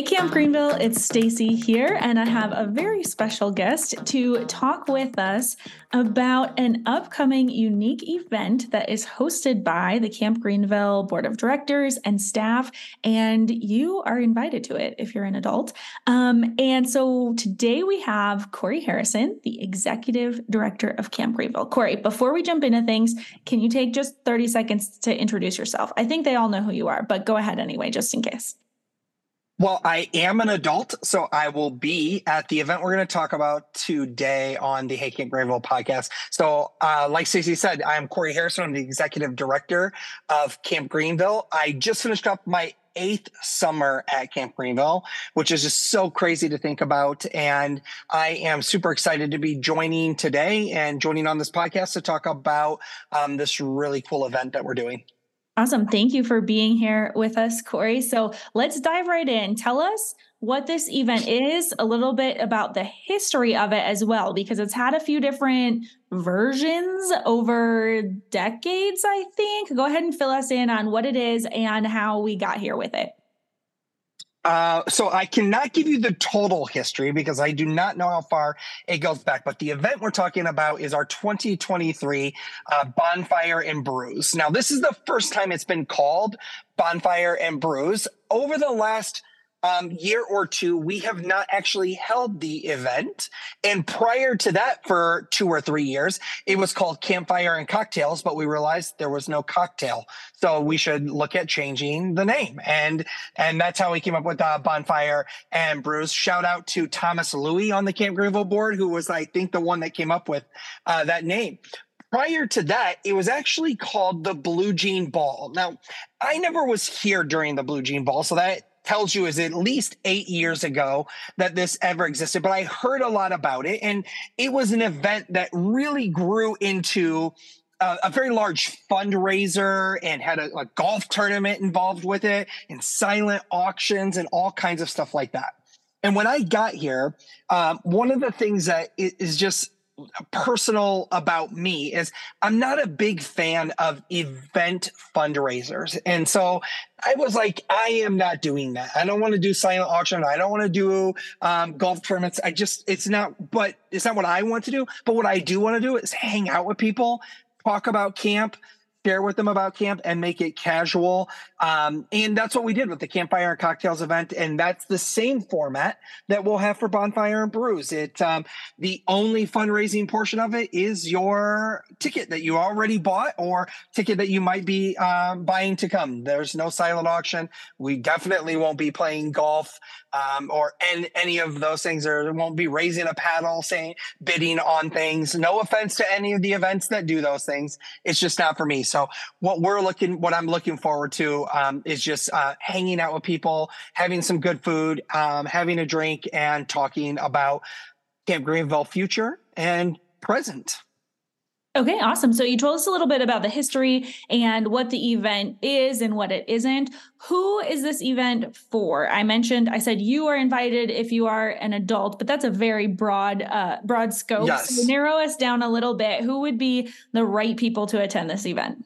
Hey Camp Greenville, it's Stacy here and I have a very special guest to talk with us about an upcoming unique event that is hosted by the Camp Greenville Board of Directors and staff and you are invited to it if you're an adult. Um, and so today we have Cory Harrison, the Executive Director of Camp Greenville. Cory, before we jump into things, can you take just 30 seconds to introduce yourself? I think they all know who you are, but go ahead anyway, just in case. Well, I am an adult, so I will be at the event we're going to talk about today on the Hey Camp Greenville podcast. So, uh, like Stacey said, I'm Cory Harrison. I'm the executive director of Camp Greenville. I just finished up my eighth summer at Camp Greenville, which is just so crazy to think about. And I am super excited to be joining today and joining on this podcast to talk about um, this really cool event that we're doing. Awesome. Thank you for being here with us, Cory. So let's dive right in. Tell us what this event is, a little bit about the history of it as well, because it's had a few different versions over decades, I think. Go ahead and fill us in on what it is and how we got here with it. Uh, so I cannot give you the total history because I do not know how far it goes back. But the event we're talking about is our 2023 uh, Bonfire and Brews. Now, this is the first time it's been called Bonfire and Brews. Over the last um, year or two, we have not actually held the event. And prior to that, for two or three years, it was called Campfire and Cocktails, but we realized there was no cocktail. So we should look at changing the name. And, and that's how we came up with uh, Bonfire and Brews. Shout out to Thomas Louie on the Camp Greenville board, who was, I think, the one that came up with uh, that name prior to that, it was actually called the Blue Jean Ball. Now, I never was here during the Blue Jean Ball, so that tells you is at least eight years ago that this ever existed, but I heard a lot about it. And it was an event that really grew into a, a very large fundraiser and had a, a golf tournament involved with it and silent auctions and all kinds of stuff like that. And when I got here, um, one of the things that is just personal about me is I'm not a big fan of event fundraisers. And so I was like, I am not doing that. I don't want to do silent auction. I don't want to do um, golf tournaments. I just, it's not, but it's not what I want to do. But what I do want to do is hang out with people, talk about camp, share with them about camp and make it casual. Um, and that's what we did with the Campfire and Cocktails event. And that's the same format that we'll have for Bonfire and Brews. It um, the only fundraising portion of it is your ticket that you already bought or ticket that you might be um, buying to come. There's no silent auction. We definitely won't be playing golf um, or any, any of those things. There won't be raising a paddle, saying bidding on things. No offense to any of the events that do those things. It's just not for me. So what we're looking, what I'm looking forward to um, is just uh, hanging out with people, having some good food, um, having a drink, and talking about Camp Greenville future and present. Okay, awesome. So you told us a little bit about the history and what the event is and what it isn't. Who is this event for? I mentioned I said you are invited if you are an adult, but that's a very broad uh broad scope. Yes. So narrow us down a little bit. Who would be the right people to attend this event?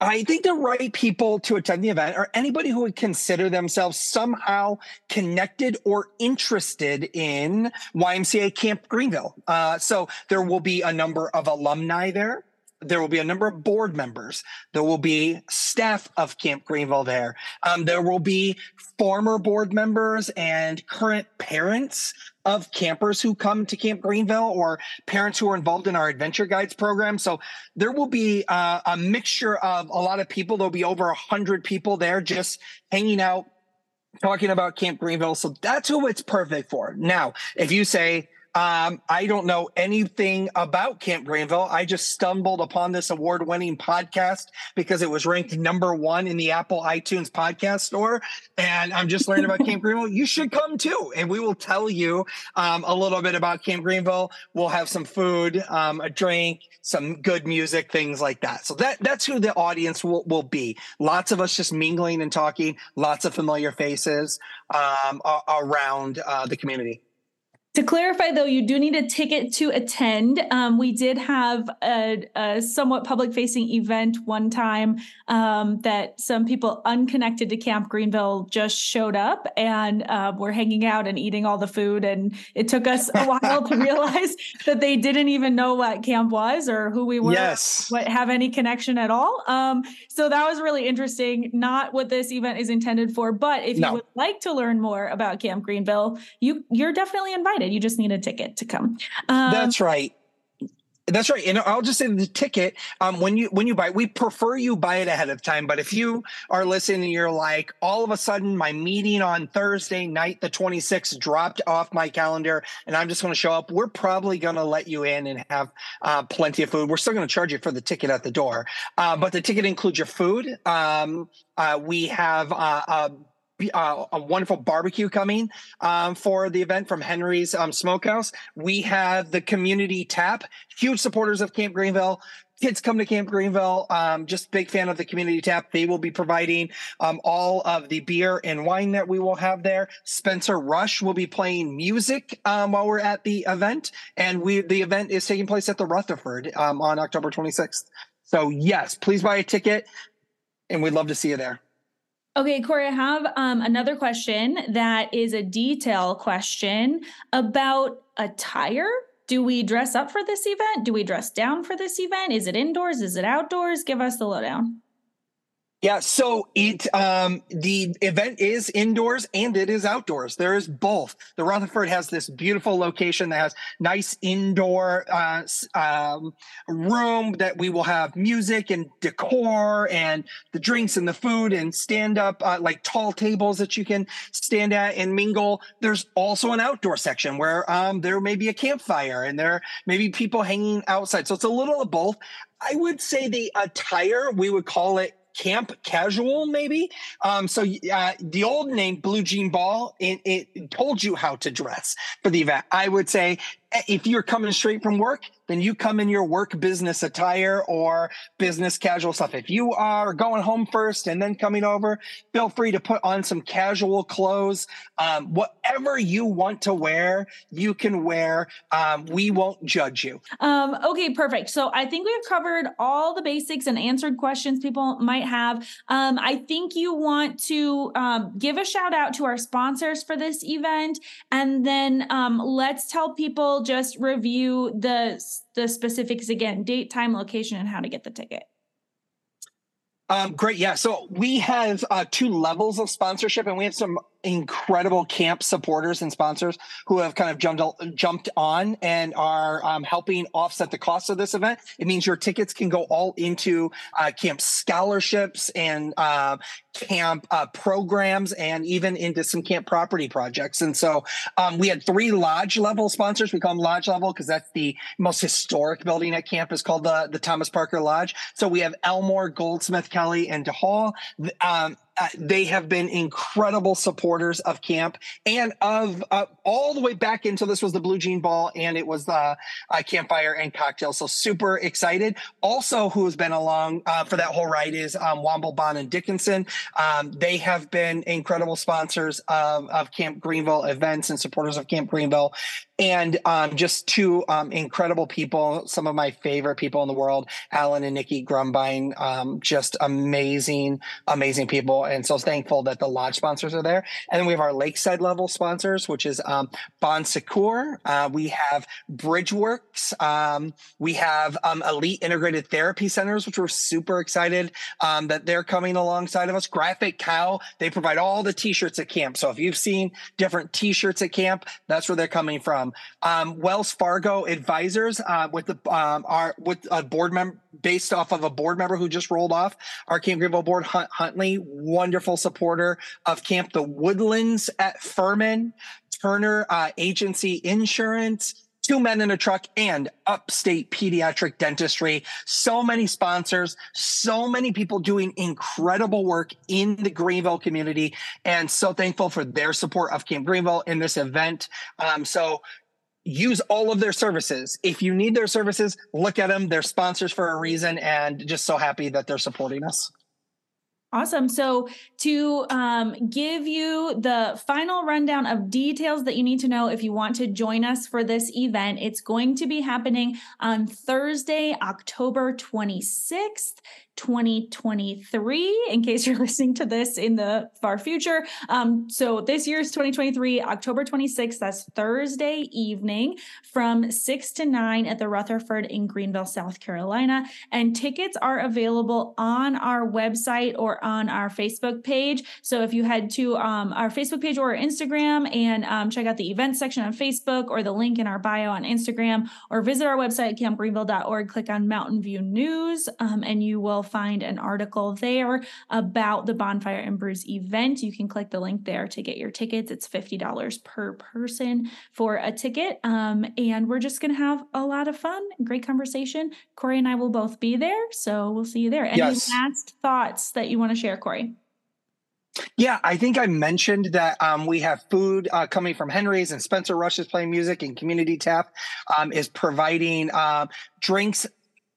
I think the right people to attend the event are anybody who would consider themselves somehow connected or interested in YMCA Camp Greenville. Uh, so there will be a number of alumni there. There will be a number of board members. There will be staff of Camp Greenville there. Um, there will be former board members and current parents of campers who come to Camp Greenville or parents who are involved in our adventure guides program. So there will be uh, a mixture of a lot of people. There'll be over a hundred people there just hanging out, talking about Camp Greenville. So that's who it's perfect for. Now, if you say, um, I don't know anything about Camp Greenville. I just stumbled upon this award winning podcast because it was ranked number one in the Apple iTunes podcast store. And I'm just learning about Camp Greenville. You should come too. And we will tell you um, a little bit about Camp Greenville. We'll have some food, um, a drink, some good music, things like that. So that that's who the audience will, will be. Lots of us just mingling and talking, lots of familiar faces um, around uh, the community. To clarify, though, you do need a ticket to attend. Um, we did have a, a somewhat public facing event one time um, that some people unconnected to Camp Greenville just showed up and uh, were hanging out and eating all the food. And it took us a while to realize that they didn't even know what camp was or who we were, yes. what have any connection at all. Um, so that was really interesting. Not what this event is intended for, but if no. you would like to learn more about Camp Greenville, you you're definitely invited You just need a ticket to come. Um, That's right. That's right. And I'll just say the ticket, um, when you when you buy, we prefer you buy it ahead of time. But if you are listening and you're like, all of a sudden my meeting on Thursday night, the 26th, dropped off my calendar and I'm just going to show up, we're probably going to let you in and have uh, plenty of food. We're still going to charge you for the ticket at the door. Uh, but the ticket includes your food. Um, uh, we have uh, uh, a wonderful barbecue coming um, for the event from Henry's um, Smokehouse. We have the community tap, huge supporters of Camp Greenville. Kids come to Camp Greenville. Um, just big fan of the community tap. They will be providing um, all of the beer and wine that we will have there. Spencer Rush will be playing music um, while we're at the event, and we the event is taking place at the Rutherford um, on October 26th. So yes, please buy a ticket, and we'd love to see you there. Okay, Cory, I have um, another question that is a detail question about attire. Do we dress up for this event? Do we dress down for this event? Is it indoors? Is it outdoors? Give us the lowdown. Yeah, so it um, the event is indoors and it is outdoors. There is both. The Rutherford has this beautiful location that has nice indoor uh, um, room that we will have music and decor and the drinks and the food and stand up uh, like tall tables that you can stand at and mingle. There's also an outdoor section where um, there may be a campfire and there may be people hanging outside. So it's a little of both. I would say the attire we would call it camp casual maybe? Um, so uh, the old name blue jean ball it, it told you how to dress for the event. I would say if you're coming straight from work then you come in your work business attire or business casual stuff. If you are going home first and then coming over, feel free to put on some casual clothes. Um, whatever you want to wear, you can wear. Um, we won't judge you. Um, okay, perfect. So I think we've covered all the basics and answered questions people might have. Um, I think you want to um, give a shout out to our sponsors for this event, and then um, let's tell people just review the the specifics again date, time, location, and how to get the ticket. Um, great. Yeah. So we have uh, two levels of sponsorship, and we have some incredible camp supporters and sponsors who have kind of jumped jumped on and are um, helping offset the cost of this event. It means your tickets can go all into uh, camp scholarships and uh, camp uh, programs, and even into some camp property projects. And so um, we had three lodge level sponsors. We call them lodge level because that's the most historic building at camp is called the the Thomas Parker Lodge. So we have Elmore, Goldsmith, Kelly, and DeHall. Um, uh, they have been incredible supporters of camp and of uh, all the way back until this was the blue jean ball and it was the uh, campfire and cocktail. So super excited. Also who has been along uh, for that whole ride is um, womble bond and dickinson. Um, they have been incredible sponsors of, of camp greenville events and supporters of camp greenville. And um, just two um, incredible people, some of my favorite people in the world, Alan and Nikki Grumbine, um, just amazing, amazing people. And so thankful that the lodge sponsors are there. And then we have our lakeside level sponsors, which is um, Bon Secours. Uh, we have Bridgeworks. Um, we have um, Elite Integrated Therapy Centers, which we're super excited that they're coming alongside of us. Graphic Cow, they provide all the t-shirts at camp. So if you've seen different t-shirts at camp, that's where they're coming from. Um, Wells Fargo advisors uh, with the um, our with a board member based off of a board member who just rolled off our Camp Greenville board, Hunt Huntley, wonderful supporter of Camp the Woodlands at Furman, Turner uh, Agency Insurance. Two Men in a Truck and Upstate Pediatric Dentistry. So many sponsors, so many people doing incredible work in the Greenville community, and so thankful for their support of Camp Greenville in this event. Um, so use all of their services. If you need their services, look at them. They're sponsors for a reason and just so happy that they're supporting us. Awesome. So, to um, give you the final rundown of details that you need to know if you want to join us for this event, it's going to be happening on Thursday, October 26th 2023 in case you're listening to this in the far future um, so this year's 2023 october 26th that's thursday evening from 6 to 9 at the rutherford in greenville south carolina and tickets are available on our website or on our facebook page so if you head to um, our facebook page or instagram and um, check out the events section on facebook or the link in our bio on instagram or visit our website campgreenville.org click on mountain view news um, and you will find an article there about the Bonfire and Brews event. You can click the link there to get your tickets. It's $50 per person for a ticket. Um, and we're just going to have a lot of fun, great conversation. Cory and I will both be there. So we'll see you there. Any yes. last thoughts that you want to share, Cory? Yeah, I think I mentioned that um, we have food uh, coming from Henry's and Spencer Rush is playing music and Community Tap um, is providing uh, drinks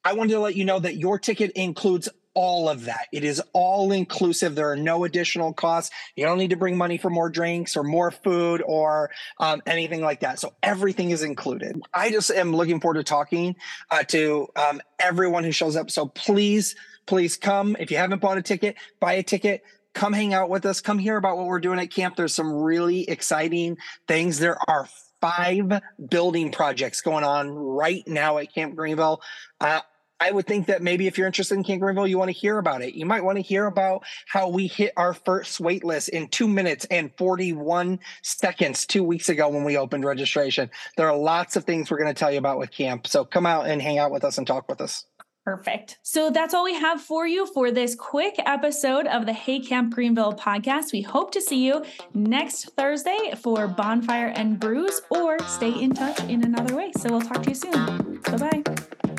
I wanted to let you know that your ticket includes all of that. It is all inclusive. There are no additional costs. You don't need to bring money for more drinks or more food or um, anything like that. So everything is included. I just am looking forward to talking uh, to um, everyone who shows up. So please, please come. If you haven't bought a ticket, buy a ticket. Come hang out with us. Come hear about what we're doing at camp. There's some really exciting things. There are five building projects going on right now at Camp Greenville. Uh, I would think that maybe if you're interested in Camp Greenville, you want to hear about it. You might want to hear about how we hit our first wait list in two minutes and 41 seconds two weeks ago when we opened registration. There are lots of things we're going to tell you about with camp. So come out and hang out with us and talk with us. Perfect. So that's all we have for you for this quick episode of the Hey Camp Greenville podcast. We hope to see you next Thursday for Bonfire and Brews or stay in touch in another way. So we'll talk to you soon. Bye bye.